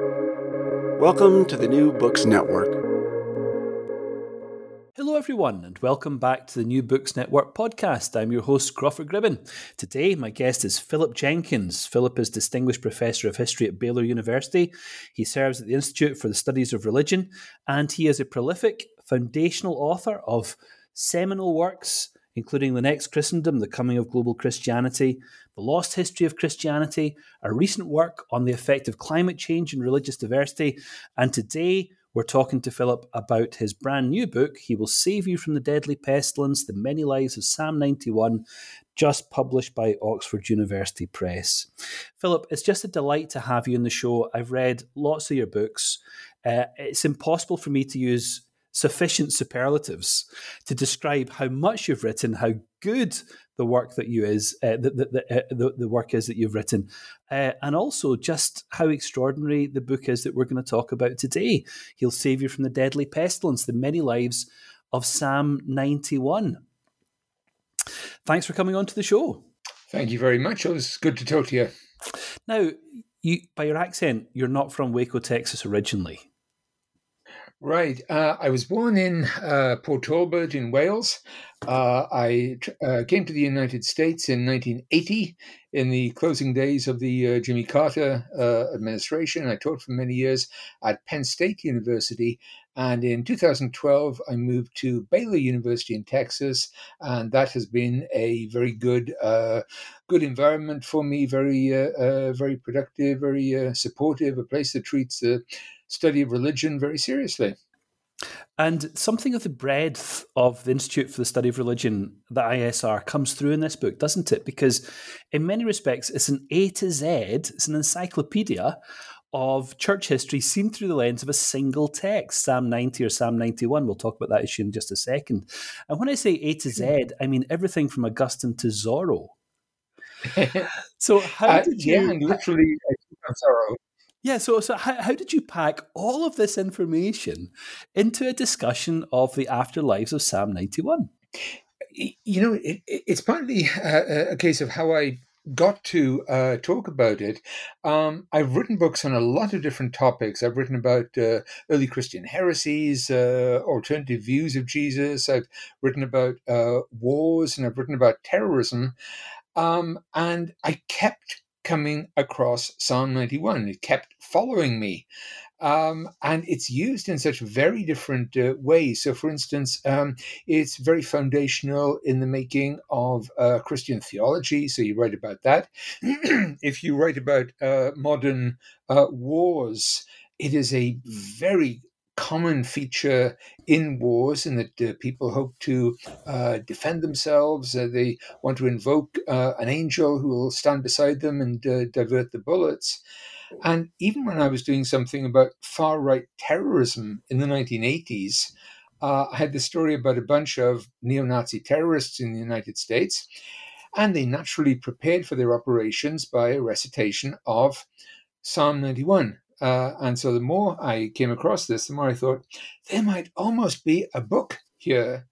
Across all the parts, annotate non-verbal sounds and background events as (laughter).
Welcome to the New Books Network. Hello, everyone, and welcome back to the New Books Network podcast. I'm your host, Crawford Gribben. Today, my guest is Philip Jenkins. Philip is Distinguished Professor of History at Baylor University. He serves at the Institute for the Studies of Religion, and he is a prolific foundational author of seminal works, including The Next Christendom, The Coming of Global Christianity, The Lost History of Christianity, a recent work on the effect of climate change and religious diversity, and today we're talking to Philip about his brand new book, He Will Save You from the Deadly Pestilence The Many Lives of Psalm 91, just published by Oxford University Press. Philip, it's just a delight to have you on the show. I've read lots of your books. Uh, it's impossible for me to use sufficient superlatives to describe how much you've written, how good the work that you is uh, the, the, the, uh, the, the, work is that you've written, uh, and also just how extraordinary the book is that we're going to talk about today. He'll save you from the deadly pestilence, the many lives of Psalm 91. Thanks for coming on to the show. Thank you very much. It was good to talk to you. Now, you by your accent, you're not from Waco, Texas originally. Right. Uh, I was born in uh, Port Talbot in Wales. Uh, I uh, came to the United States in 1980 in the closing days of the uh, Jimmy Carter uh, administration. I taught for many years at Penn State University. And in 2012, I moved to Baylor University in Texas, and that has been a very good, good environment for me. Very, very productive, very supportive. A place that treats study of religion very seriously. And something of the breadth of the Institute for the Study of Religion, the ISR, comes through in this book, doesn't it? Because in many respects, it's an A to Z, it's an encyclopedia of church history seen through the lens of a single text, Psalm 90 or Psalm 91. We'll talk about that issue in just a second. And when I say A to Z, I mean everything from Augustine to Zorro. (laughs) so how uh, did you? Yeah, literally, Zorro. Yeah, so so how, how did you pack all of this information into a discussion of the afterlives of Psalm 91? You know, it, it's partly a, a case of how I got to uh, talk about it. Um, I've written books on a lot of different topics. I've written about uh, early Christian heresies, uh, alternative views of Jesus. I've written about uh, wars, and I've written about terrorism. Um, and I kept coming across Psalm 91. It kept following me. Um, and it's used in such very different uh, ways. So, for instance, um, it's very foundational in the making of uh, Christian theology. So, you write about that. (clears throat) if you write about uh, modern uh, wars, it is a very common feature in wars and that uh, people hope to uh, defend themselves. Uh, they want to invoke uh, an angel who will stand beside them and uh, divert the bullets. And even when I was doing something about far right terrorism in the 1980s, uh, I had this story about a bunch of neo Nazi terrorists in the United States. And they naturally prepared for their operations by a recitation of Psalm 91, uh, and so the more I came across this, the more I thought there might almost be a book here.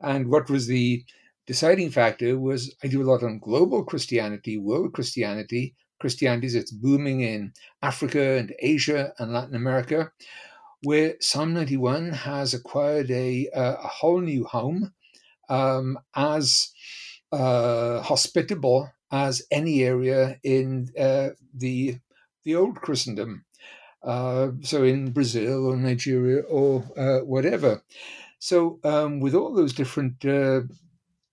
And what was the deciding factor was I do a lot on global Christianity, world Christianity, Christianity that's booming in Africa and Asia and Latin America, where Psalm 91 has acquired a, a whole new home um, as uh, hospitable as any area in uh, the the old Christendom uh, so in Brazil or Nigeria or uh, whatever. So um, with all those different uh,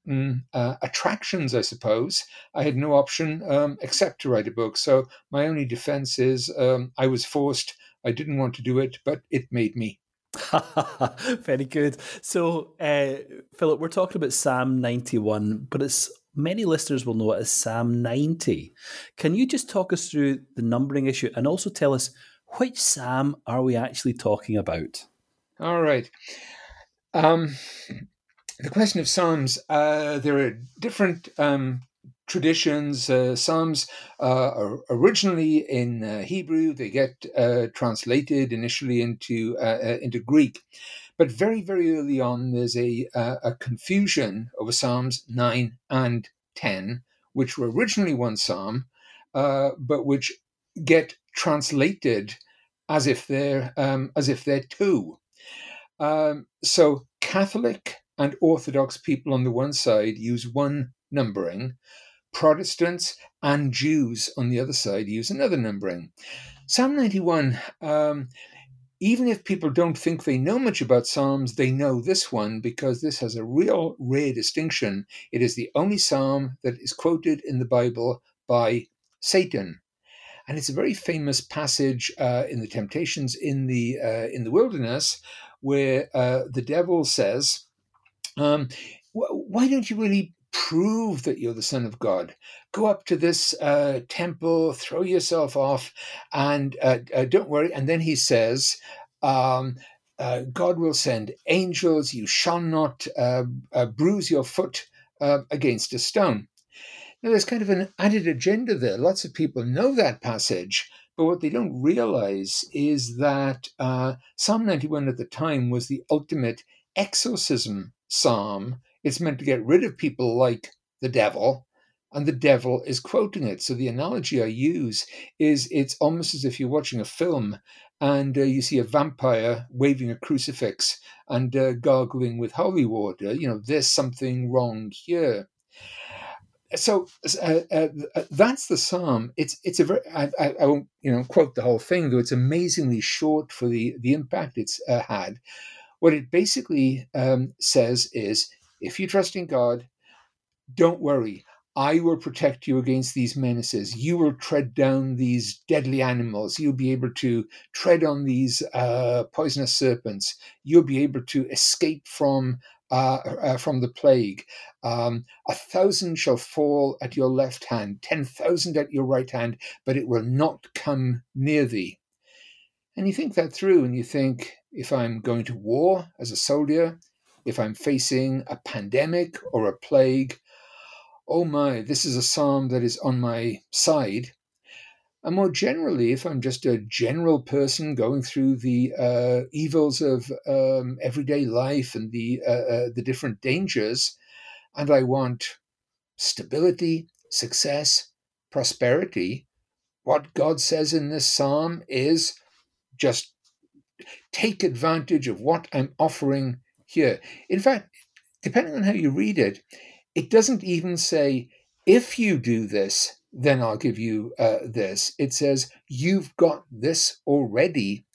mm, uh, attractions, I suppose, I had no option um, except to write a book. So my only defense is um, I was forced. I didn't want to do it, but it made me. (laughs) Very good. So, uh, Philip, we're talking about Psalm 91, but it's many listeners will know it as Psalm 90. Can you just talk us through the numbering issue and also tell us which Psalm are we actually talking about? All right. Um, the question of Psalms, uh, there are different um, traditions. Uh, Psalms uh, are originally in uh, Hebrew, they get uh, translated initially into, uh, uh, into Greek. But very, very early on, there's a, a confusion over Psalms 9 and 10, which were originally one psalm, but which get translated as if they're um, as if they're two. Um, so Catholic and Orthodox people on the one side use one numbering, Protestants and Jews on the other side use another numbering. Psalm 91, um, even if people don't think they know much about Psalms, they know this one because this has a real rare distinction. It is the only Psalm that is quoted in the Bible by Satan. And it's a very famous passage uh, in the Temptations in the uh, in the wilderness, where uh, the devil says, um, "Why don't you really prove that you're the Son of God. Go up to this uh, temple, throw yourself off, and uh, don't worry. And then he says, um, uh, God will send angels, you shall not uh, uh, bruise your foot against a stone. There's kind of an added agenda there. Lots of people know that passage, but what they don't realize is that Psalm 91 at the time was the ultimate exorcism psalm it's meant to get rid of people like the devil, and the devil is quoting it. So the analogy I use is it's almost as if you're watching a film and uh, you see a vampire waving a crucifix and uh, gargling with holy water. You know, there's something wrong here. So uh, uh, uh, that's the psalm. It's it's a very I, I, I, won't you know quote the whole thing though. It's amazingly short for the the impact it's uh, had. What it basically um, says is if you trust in God, don't worry. I will protect you against these menaces. You will tread down these deadly animals. You'll be able to tread on these uh, poisonous serpents. You'll be able to escape from uh, uh, from the plague. Um, a thousand shall fall at your left hand, ten thousand at your right hand, but it will not come near thee. And you think that through, and you think, if I'm going to war as a soldier, if I'm facing a pandemic or a plague, oh my, this is a psalm that is on my side. And more generally, if I'm just a general person going through the uh, evils of um, everyday life and the uh, uh, the different dangers, and I want stability, success, prosperity, what God says in this psalm is just take advantage of what I'm offering here. In fact, depending on how you read it, it doesn't even say, if you do this, then I'll give you uh, this. It says, you've got this already.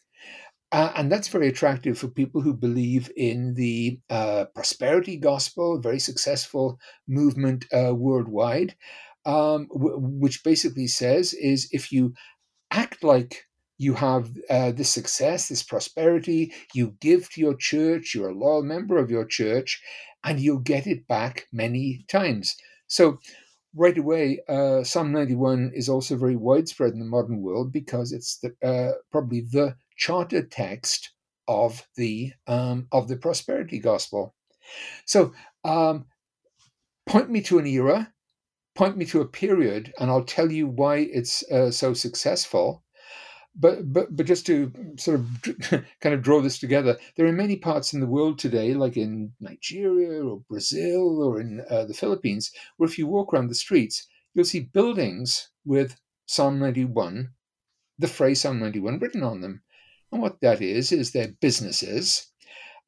Uh, and that's very attractive for people who believe in the uh, prosperity gospel, very successful movement uh, worldwide, um, w- which basically says is if you act like you have uh, this success, this prosperity, you give to your church, you're a loyal member of your church, and you'll get it back many times. So, right away, uh, Psalm 91 is also very widespread in the modern world because it's the, uh, probably the charter text of the um, of the prosperity gospel. So, um, point me to an era, point me to a period, and I'll tell you why it's uh, so successful. But, but, but just to sort of (laughs) kind of draw this together, there are many parts in the world today, like in Nigeria or Brazil or in uh, the Philippines, where if you walk around the streets, you'll see buildings with Psalm 91, the phrase Psalm 91 written on them. And what that is, is they're businesses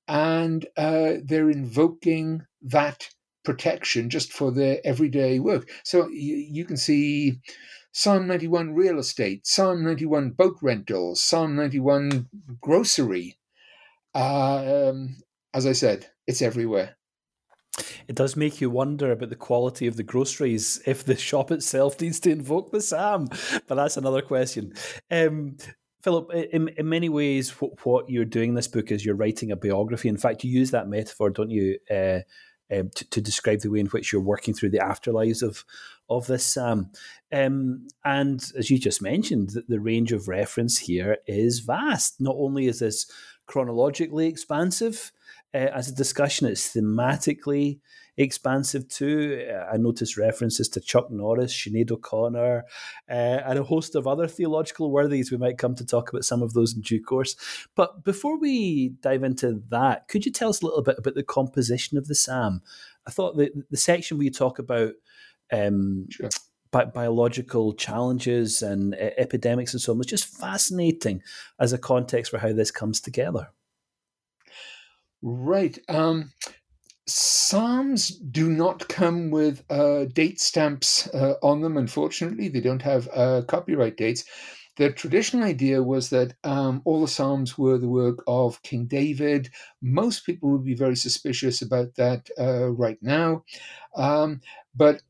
and uh, they're invoking that protection just for their everyday work. So you, you can see Psalm 91 real estate, Psalm 91 boat rentals, Psalm 91 grocery. Uh, um, as I said, it's everywhere. It does make you wonder about the quality of the groceries if the shop itself needs to invoke the psalm, but that's another question. Um, Philip, in, in many ways, what, what, you're doing in this book is you're writing a biography. In fact, you use that metaphor, don't you, uh, um, to, to, describe the way in which you're working through the afterlives of of this psalm. Um, and as you just mentioned, the, the range of reference here is vast. Not only is this chronologically expansive uh, as a discussion, it's thematically expansive too. I noticed references to Chuck Norris, Sinead O'Connor, uh, and a host of other theological worthies. We might come to talk about some of those in due course. But before we dive into that, could you tell us a little bit about the composition of the psalm? I thought the the section where you talk about um, sure. bi- biological challenges and uh, epidemics and so on. It's just fascinating as a context for how this comes together. Right. Um, Psalms do not come with uh, date stamps uh, on them, unfortunately. They don't have uh, copyright dates. The traditional idea was that um, all the Psalms were the work of King David. Most people would be very suspicious about that uh, right now. Um, but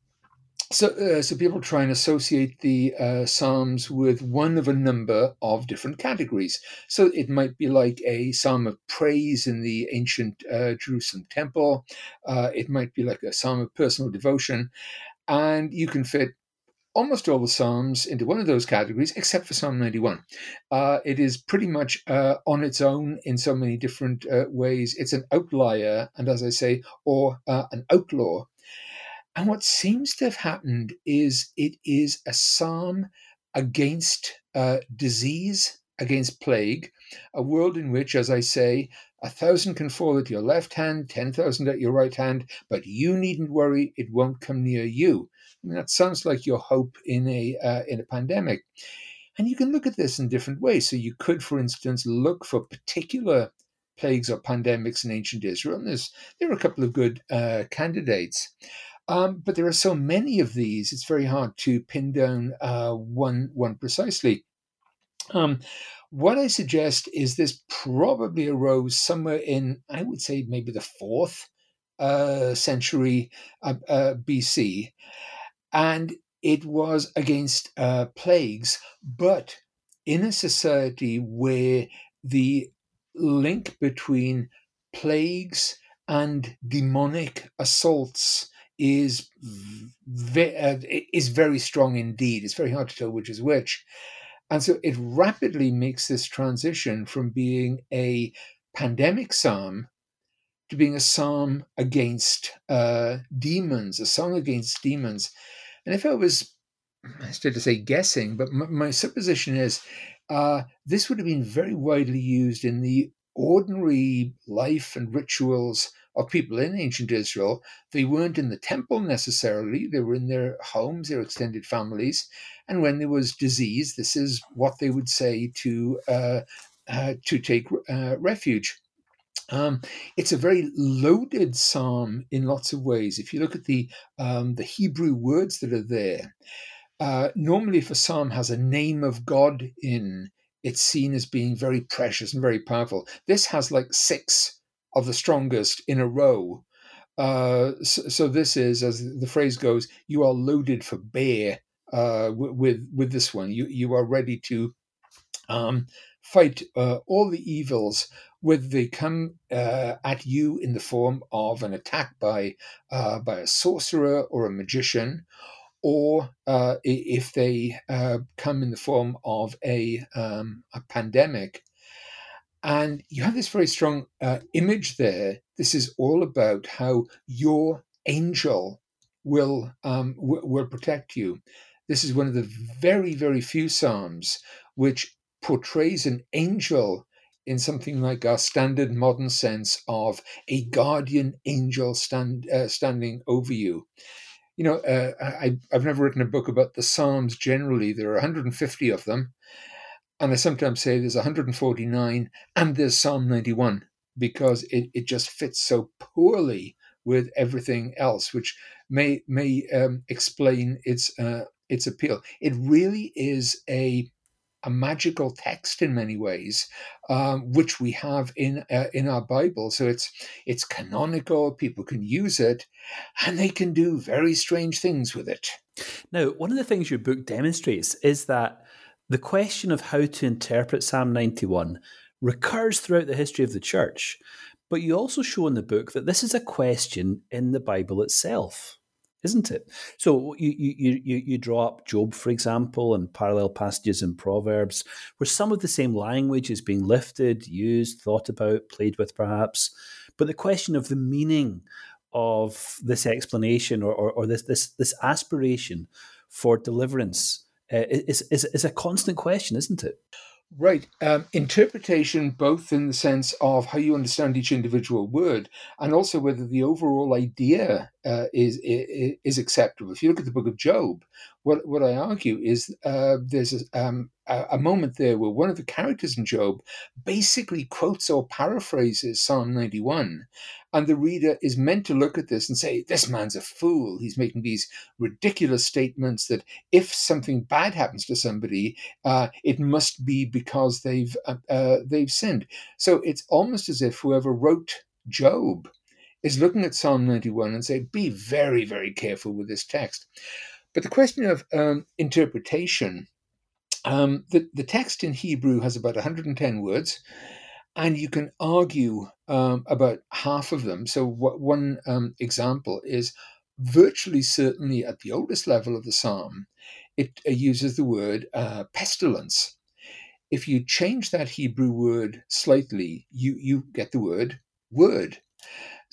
so, uh, so people try and associate the uh, Psalms with one of a number of different categories. So it might be like a psalm of praise in the ancient uh, Jerusalem temple. Uh, it might be like a psalm of personal devotion, and you can fit almost all the psalms into one of those categories, except for Psalm 91. Uh, it is pretty much uh, on its own in so many different ways. It's an outlier, and as I say, or an outlaw and what seems to have happened is it is a psalm against uh, disease, against plague, a world in which, as I say, a thousand can fall at your left hand, 10,000 at your right hand, but you needn't worry, it won't come near you. I mean, that sounds like your hope in a, uh, in a pandemic. And you can look at this in different ways. So you could, for instance, look for particular plagues or pandemics in ancient Israel. And there are a couple of good uh, candidates. Um, but there are so many of these; it's very hard to pin down uh, one one precisely. Um, what I suggest is this probably arose somewhere in, I would say, maybe the fourth uh, century uh, uh BC, and it was against uh, plagues, but in a society where the link between plagues and demonic assaults is ve- uh, is very strong indeed. It's very hard to tell which is which, and so it rapidly makes this transition from being a pandemic psalm to being a psalm against uh, demons, a song against demons. And if I was, I started to say guessing, but my, my supposition is uh, this would have been very widely used in the ordinary life and rituals of people in ancient Israel. They weren't in the temple necessarily, they were in their homes, their extended families. And when there was disease, this is what they would say to, uh, uh, to take uh, refuge. Um, it's a very loaded psalm in lots of ways. If you look at the um, the Hebrew words that are there, uh, normally if a psalm has a name of God in, it's seen as being very precious and very powerful. This has like six of the strongest in a row. Uh, so, so, this is, as the phrase goes, you are loaded for bear uh, with with this one. You you are ready to um, fight uh, all the evils, whether they come uh, at you in the form of an attack by uh, by a sorcerer or a magician, or uh, if they come in the form of a um, a pandemic. And you have this very strong uh, image there. This is all about how your angel will um, w- will protect you. This is one of the very very few psalms which portrays an angel in something like our standard modern sense of a guardian angel stand, uh, standing over you. You know, uh, I, I've never written a book about the Psalms generally. There are 150 of them. And I sometimes say there's 149 and there's Psalm 91 because it, it just fits so poorly with everything else, which may may um, explain its uh, its appeal. It really is a a magical text in many ways, um, which we have in uh, in our Bible. So it's it's canonical. People can use it, and they can do very strange things with it. Now, one of the things your book demonstrates is that the question of how to interpret Psalm 91 recurs throughout the history of the church, but you also show in the book that this is a question in the Bible itself, isn't it? So you, you, you, you draw up Job, for example, and parallel passages in Proverbs, where some of the same language is being lifted, used, thought about, played with perhaps, but the question of the meaning of this explanation or, or, or this, this, this aspiration for deliverance uh, is, is, is a constant question, isn't it? Right. Um, interpretation, both in the sense of how you understand each individual word, and also whether the overall idea uh, is, is, is acceptable. If you look at the book of Job, what what I argue is uh, there's a, um, a, moment there where one of the characters in Job basically quotes or paraphrases Psalm 91, and the reader is meant to look at this and say, "This man's a fool. He's making these ridiculous statements that if something bad happens to somebody, uh, it must be because they've uh, uh they've sinned." So it's almost as if whoever wrote Job is looking at Psalm 91 and say, "Be very, very careful with this text." But the question of um, interpretation, um, the, the text in Hebrew has about 110 words, and you can argue um, about half of them. So, what, one um, example is virtually certainly at the oldest level of the psalm, it uh, uses the word uh, pestilence. If you change that Hebrew word slightly, you, you get the word word.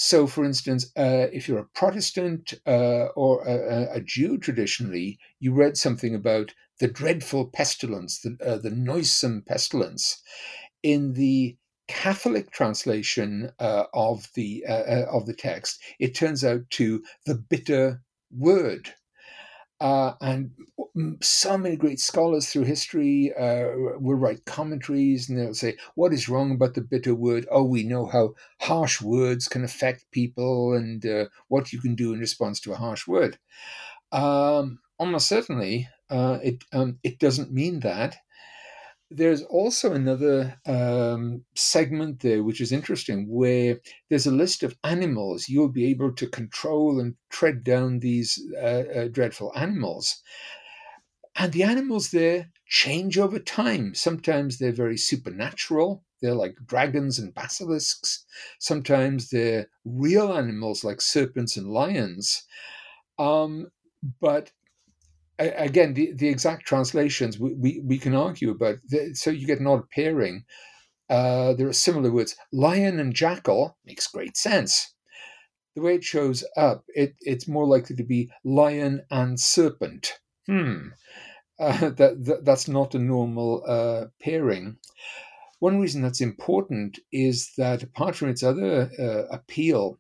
So, for instance, uh, if you're a Protestant uh, or a, a, Jew traditionally, you read something about the dreadful pestilence, the, uh, the noisome pestilence. In the Catholic translation uh, of the uh, uh, of the text, it turns out to the bitter word. Uh, and so many great scholars through history uh, will write commentaries and they'll say, What is wrong about the bitter word? Oh, we know how harsh words can affect people and uh, what you can do in response to a harsh word. Um, almost certainly, uh, it, um, it doesn't mean that. There's also another um, segment there which is interesting where there's a list of animals. You'll be able to control and tread down these uh, uh, dreadful animals. And the animals there change over time. Sometimes they're very supernatural, they're like dragons and basilisks. Sometimes they're real animals like serpents and lions. Um, but again, the, the exact translations we, we, we can argue about. So you get an odd pairing. Uh, there are similar words. Lion and jackal makes great sense. The way it shows up, it, it's more likely to be lion and serpent. Hmm. (laughs) Uh, that, that, that's not a normal uh, pairing. One reason that's important is that apart from its other uh, appeal,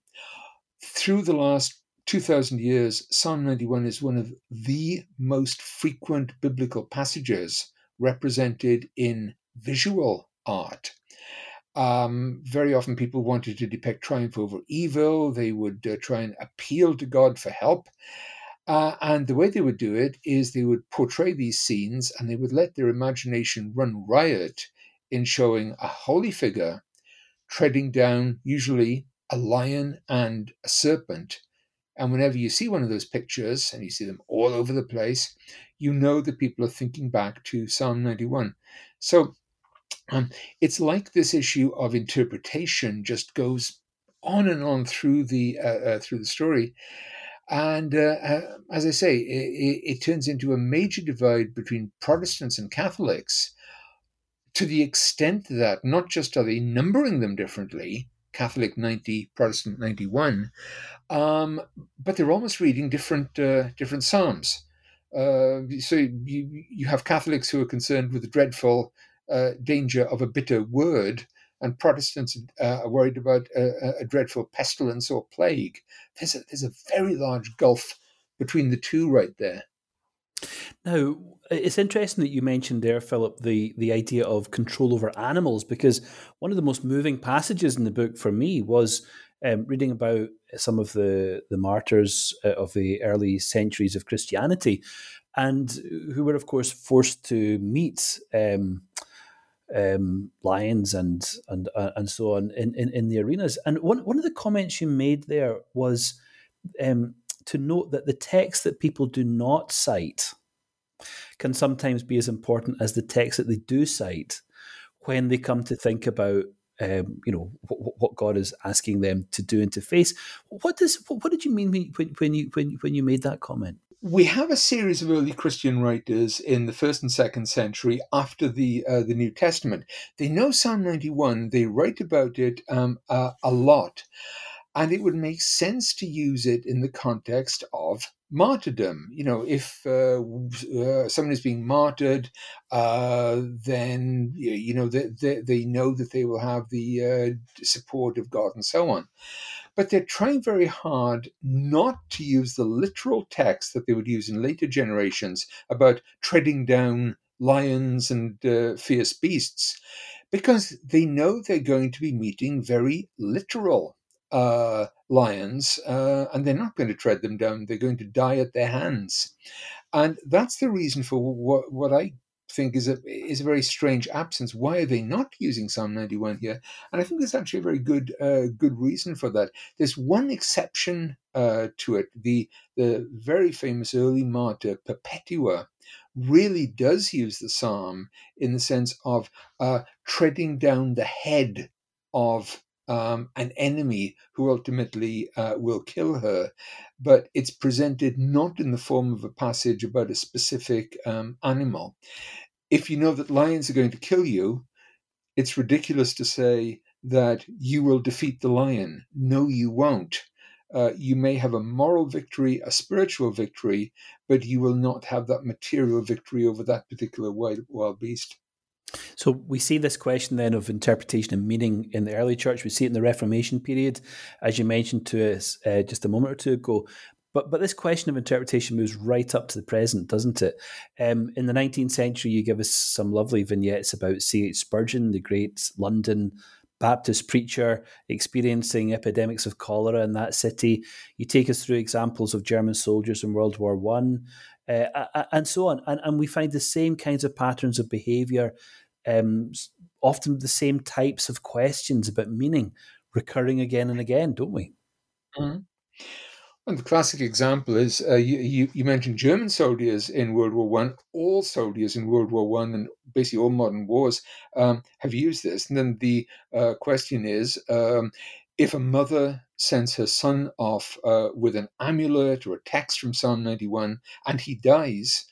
through the last 2,000 years, Psalm 91 is one of the most frequent biblical passages represented in visual art. Um, very often, people wanted to depict triumph over evil. They would uh, try and appeal to God for help. Uh, and the way they would do it is they would portray these scenes and they would let their imagination run riot in showing a holy figure treading down, usually, a lion and a serpent and whenever you see one of those pictures, and you see them all over the place, you know that people are thinking back to Psalm 91. So um, it's like this issue of interpretation just goes on and on through the uh, uh, through the story, and uh, uh as I say, it, it, turns into a major divide between Protestants and Catholics, to the extent that not just are they numbering them differently, Catholic 90, Protestant 91, um, but they're almost reading different uh, different psalms. Uh, so you you have Catholics who are concerned with the dreadful uh, danger of a bitter word, and Protestants uh, are worried about a, a, dreadful pestilence or plague. There's a, there's a very large gulf between the two right there. Now, it's interesting that you mentioned there, Philip, the, the idea of control over animals, because one of the most moving passages in the book for me was um, reading about some of the, the martyrs uh, of the early centuries of Christianity, and who were, of course, forced to meet um, um, lions and and uh, and so on in, in, in, the arenas. And one one of the comments you made there was um, to note that the text that people do not cite can sometimes be as important as the text that they do cite when they come to think about um, you know what, what, God is asking them to do and to face. What does what did you mean when, when you when when you made that comment? We have a series of early Christian writers in the first and second century after the uh, the New Testament. They know Psalm ninety one. They write about it um, uh, a lot, and it would make sense to use it in the context of martyrdom. You know, if uh, uh, someone is being martyred, uh, then you know they, they, they, know that they will have the uh, support of God and so on. but they're trying very hard not to use the literal text that they would use in later generations about treading down lions and uh, fierce beasts, because they know they're going to be meeting very literal uh, lions, uh, and they're not going to tread them down. They're going to die at their hands, and that's the reason for what what I think is a is a very strange absence. Why are they not using Psalm 91 here? And I think there's actually a very good uh, good reason for that. There's one exception uh, to it. The the very famous early martyr Perpetua really does use the psalm in the sense of uh, treading down the head of um, an enemy who ultimately uh, will kill her. But it's presented not in the form of a passage about a specific um, animal. If you know that lions are going to kill you, it's ridiculous to say that you will defeat the lion. No, you won't. Uh, you may have a moral victory, a spiritual victory, but you will not have that material victory over that particular wild, wild beast. So we see this question then of interpretation and meaning in the early church. We see it in the Reformation period, as you mentioned to us uh, just a moment or two ago. But but this question of interpretation moves right up to the present, doesn't it? Um, in the 19th century, you give us some lovely vignettes about C.H. Spurgeon, the great London Baptist preacher experiencing epidemics of cholera in that city. You take us through examples of German soldiers in World War One, uh, and so on. And, and we find the same kinds of patterns of behavior um, often the same types of questions about meaning recurring again and again, don't we? Mm-hmm. And the classic example is uh, you, you, you, mentioned German soldiers in World War One. All soldiers in World War One and basically all modern wars um, have used this. And then the uh, question is, um, if a mother sends her son off uh, with an amulet or a text from Psalm 91 and he dies,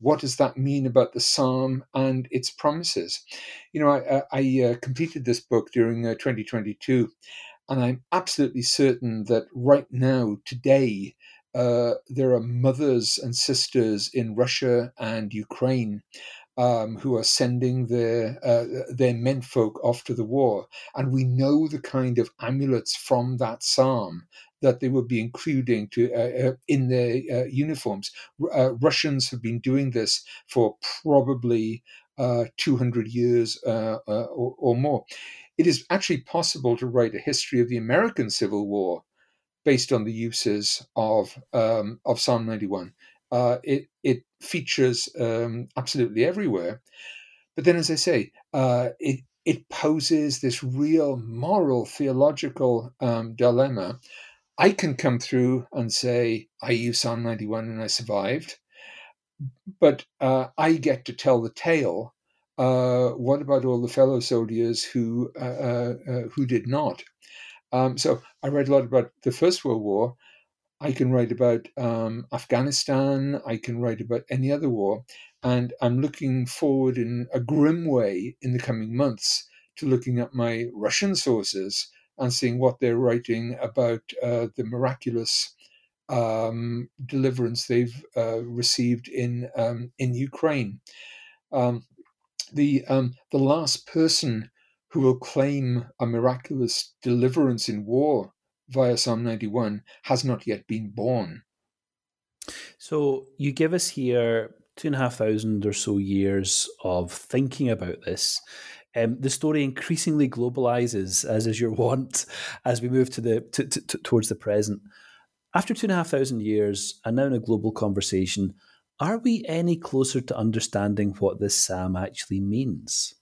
what does that mean about the psalm and its promises? You know, I, I uh, completed this book during uh, 2022, and I'm absolutely certain that right now, today, uh, there are mothers and sisters in Russia and Ukraine um, who are sending their uh, their menfolk off to the war, and we know the kind of amulets from that psalm that they would be including to uh, uh in their uh, uniforms. Uh, Russians have been doing this for probably 200 years or, or more. It is actually possible to write a history of the American Civil War based on the uses of um, of Psalm 91. Uh, it it features um, absolutely everywhere, but then, as I say, uh, it it poses this real moral theological um, dilemma I can come through and say, I used Psalm 91 and I survived, but uh, I get to tell the tale. Uh, what about all the fellow soldiers who uh, uh, uh, who did not? Um, so I read a lot about the First World War. I can write about um, Afghanistan. I can write about any other war, and I'm looking forward in a grim way in the coming months to looking at my Russian sources and seeing what they're writing about uh, the miraculous um, deliverance they've uh, received in um, in Ukraine. Um, the um, the last person who will claim a miraculous deliverance in war via Psalm 91 has not yet been born. So you give us here two and a half thousand or so years of thinking about this. Um, the story increasingly globalizes, as is your (laughs) wont, as we move to the to, to, towards the present. After two and a half thousand years, and now in a global conversation, are we any closer to understanding what this psalm actually means?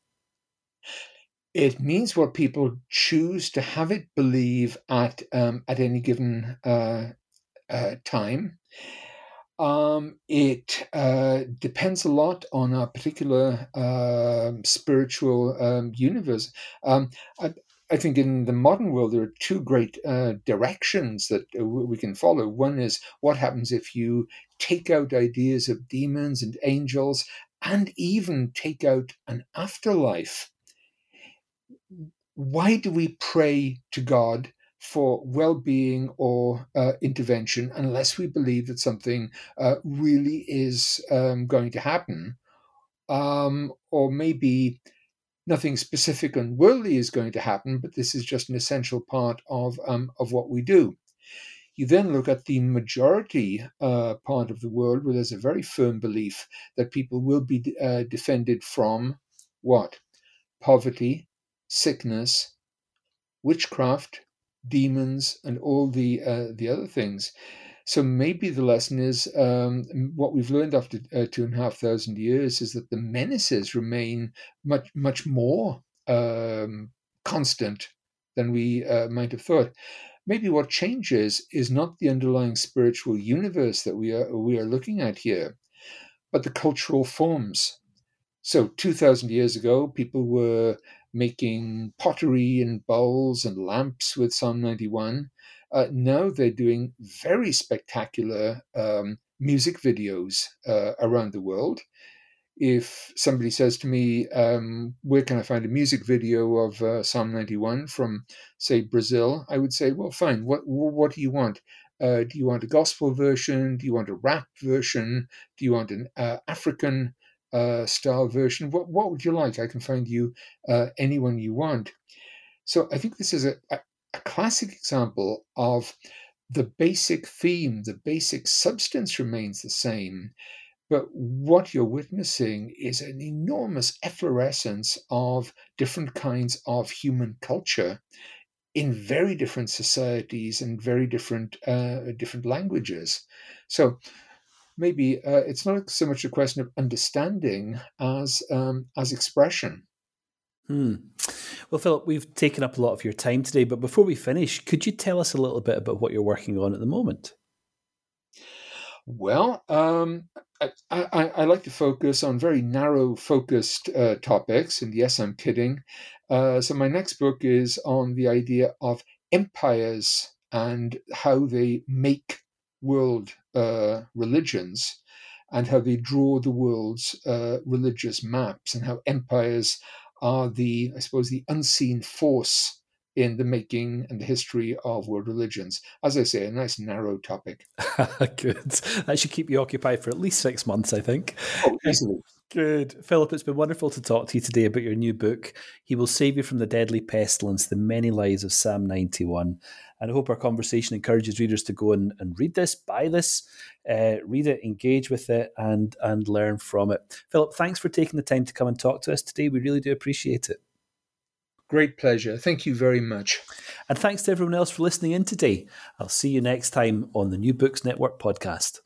It means what people choose to have it believe at um, at any given uh, uh, time. Um, it uh, depends a lot on a particular uh, spiritual um, universe. Um, I, I, think in the modern world, there are two great uh, directions that uh, we can follow. One is what happens if you take out ideas of demons and angels and even take out an afterlife. Why do we pray to God for well-being or uh, intervention unless we believe that something uh, really is um, going to happen um, or maybe nothing specific and worldly is going to happen, but this is just an essential part of, um, of what we do. You then look at the majority uh, part of the world where there's a very firm belief that people will be uh, defended from what? Poverty, sickness, witchcraft, demons, and all the uh, the other things. So maybe the lesson is um, what we've learned after uh, two and a half thousand years is that the menaces remain much much more um, constant than we uh, might have thought. Maybe what changes is not the underlying spiritual universe that we are we are looking at here, but the cultural forms. So two thousand years ago, people were making pottery and bowls and lamps with Psalm ninety one. Uh, now they're doing very spectacular um, music videos uh, around the world if somebody says to me, um, Where can I find a music video of uh, Psalm 91 from, say, Brazil? I would say, Well, fine. What, what do you want? Uh, do you want a gospel version? Do you want a rap version? Do you want an uh, African uh, style version? What, what would you like? I can find you uh, anyone you want. So I think this is a, a, a classic example of the basic theme, the basic substance remains the same but what you're witnessing is an enormous efflorescence of different kinds of human culture in very different societies and very different uh, different languages. So maybe uh, it's not so much a question of understanding as um, as expression. Hmm. Well, Philip, we've taken up a lot of your time today, but before we finish, could you tell us a little bit about what you're working on at the moment? Well, um, I, I, I, like to focus on very narrow focused uh, topics, and yes, I'm kidding. Uh, so, my next book is on the idea of empires and how they make world uh, religions and how they draw the world's uh, religious maps, and how empires are the, I suppose, the unseen force in the making and the history of world religions. As I say, a nice narrow topic. (laughs) Good. That should keep you occupied for at least six months, I think. Oh, easily. Good. Philip, it's been wonderful to talk to you today about your new book. He will save you from the deadly pestilence, the many lives of Psalm 91. And I hope our conversation encourages readers to go and, and read this, buy this, uh, read it, engage with it, and, and learn from it. Philip, thanks for taking the time to come and talk to us today. We really do appreciate it. Great pleasure. Thank you very much. And thanks to everyone else for listening in today. I'll see you next time on the New Books Network podcast.